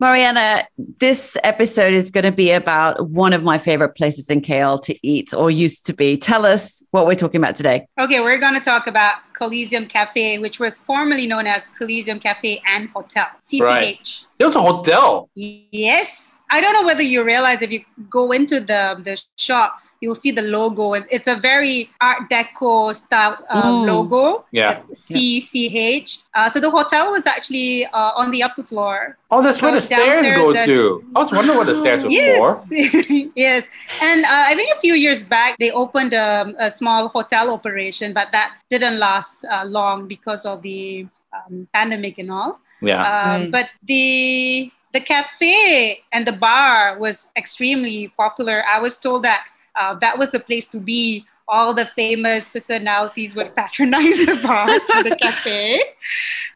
Mariana, this episode is going to be about one of my favorite places in KL to eat or used to be. Tell us what we're talking about today. Okay, we're going to talk about Coliseum Cafe, which was formerly known as Coliseum Cafe and Hotel, CCH. Right. It was a hotel. Yes. I don't know whether you realize if you go into the, the shop, you'll see the logo. and It's a very Art Deco style uh, mm. logo. Yeah. It's CCH. Uh, so the hotel was actually uh, on the upper floor. Oh, that's so where the stairs go to. I was wondering what the stairs were yes. for. yes. And uh, I think a few years back, they opened a, um, a small hotel operation, but that didn't last uh, long because of the um, pandemic and all. Yeah. Um, right. But the the cafe and the bar was extremely popular. I was told that uh, that was the place to be. All the famous personalities would patronize the bar, the cafe.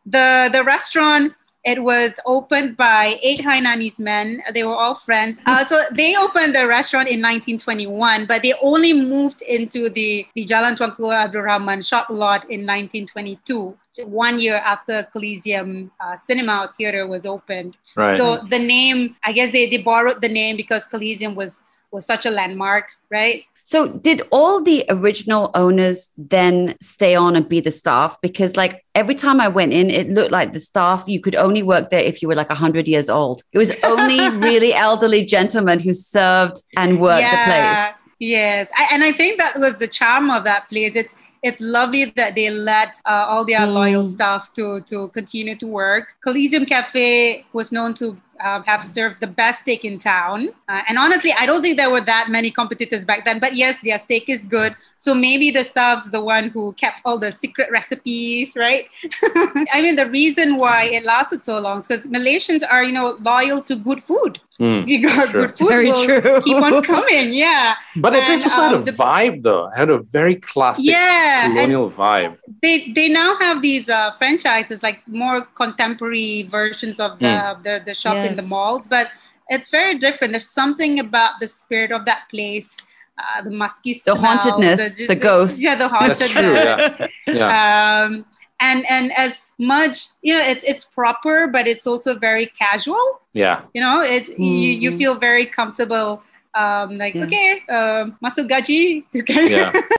The the restaurant it was opened by eight Hainanese men. They were all friends. Uh, so they opened the restaurant in 1921, but they only moved into the, the Jalan Tuanku Abdul Rahman shop lot in 1922, one year after Coliseum uh, Cinema Theater was opened. Right. So the name, I guess they, they borrowed the name because Coliseum was was such a landmark, right? So, did all the original owners then stay on and be the staff? Because, like, every time I went in, it looked like the staff, you could only work there if you were like 100 years old. It was only really elderly gentlemen who served and worked yeah, the place. Yes. I, and I think that was the charm of that place. It's, it's lovely that they let uh, all their mm. loyal staff to to continue to work. Coliseum Cafe was known to uh, have served the best steak in town. Uh, and honestly, I don't think there were that many competitors back then. But yes, their steak is good. So maybe the staff's the one who kept all the secret recipes, right? I mean, the reason why it lasted so long is because Malaysians are, you know, loyal to good food. Mm, you got true. good food, very will true. keep on coming. Yeah. But and, it also um, had a um, the, vibe, though. It had a very classic yeah, colonial vibe. They they now have these uh, franchises, like more contemporary versions of the mm. the, the shop yes. in the malls, but it's very different. There's something about the spirit of that place. Uh, the musky smell, the hauntedness, the, just, the ghost. Yeah, the hauntedness. That's true, yeah. yeah. Um, and and as much you know it's it's proper but it's also very casual yeah you know it mm-hmm. you, you mm-hmm. feel very comfortable um like yeah. okay um masuk gaji yeah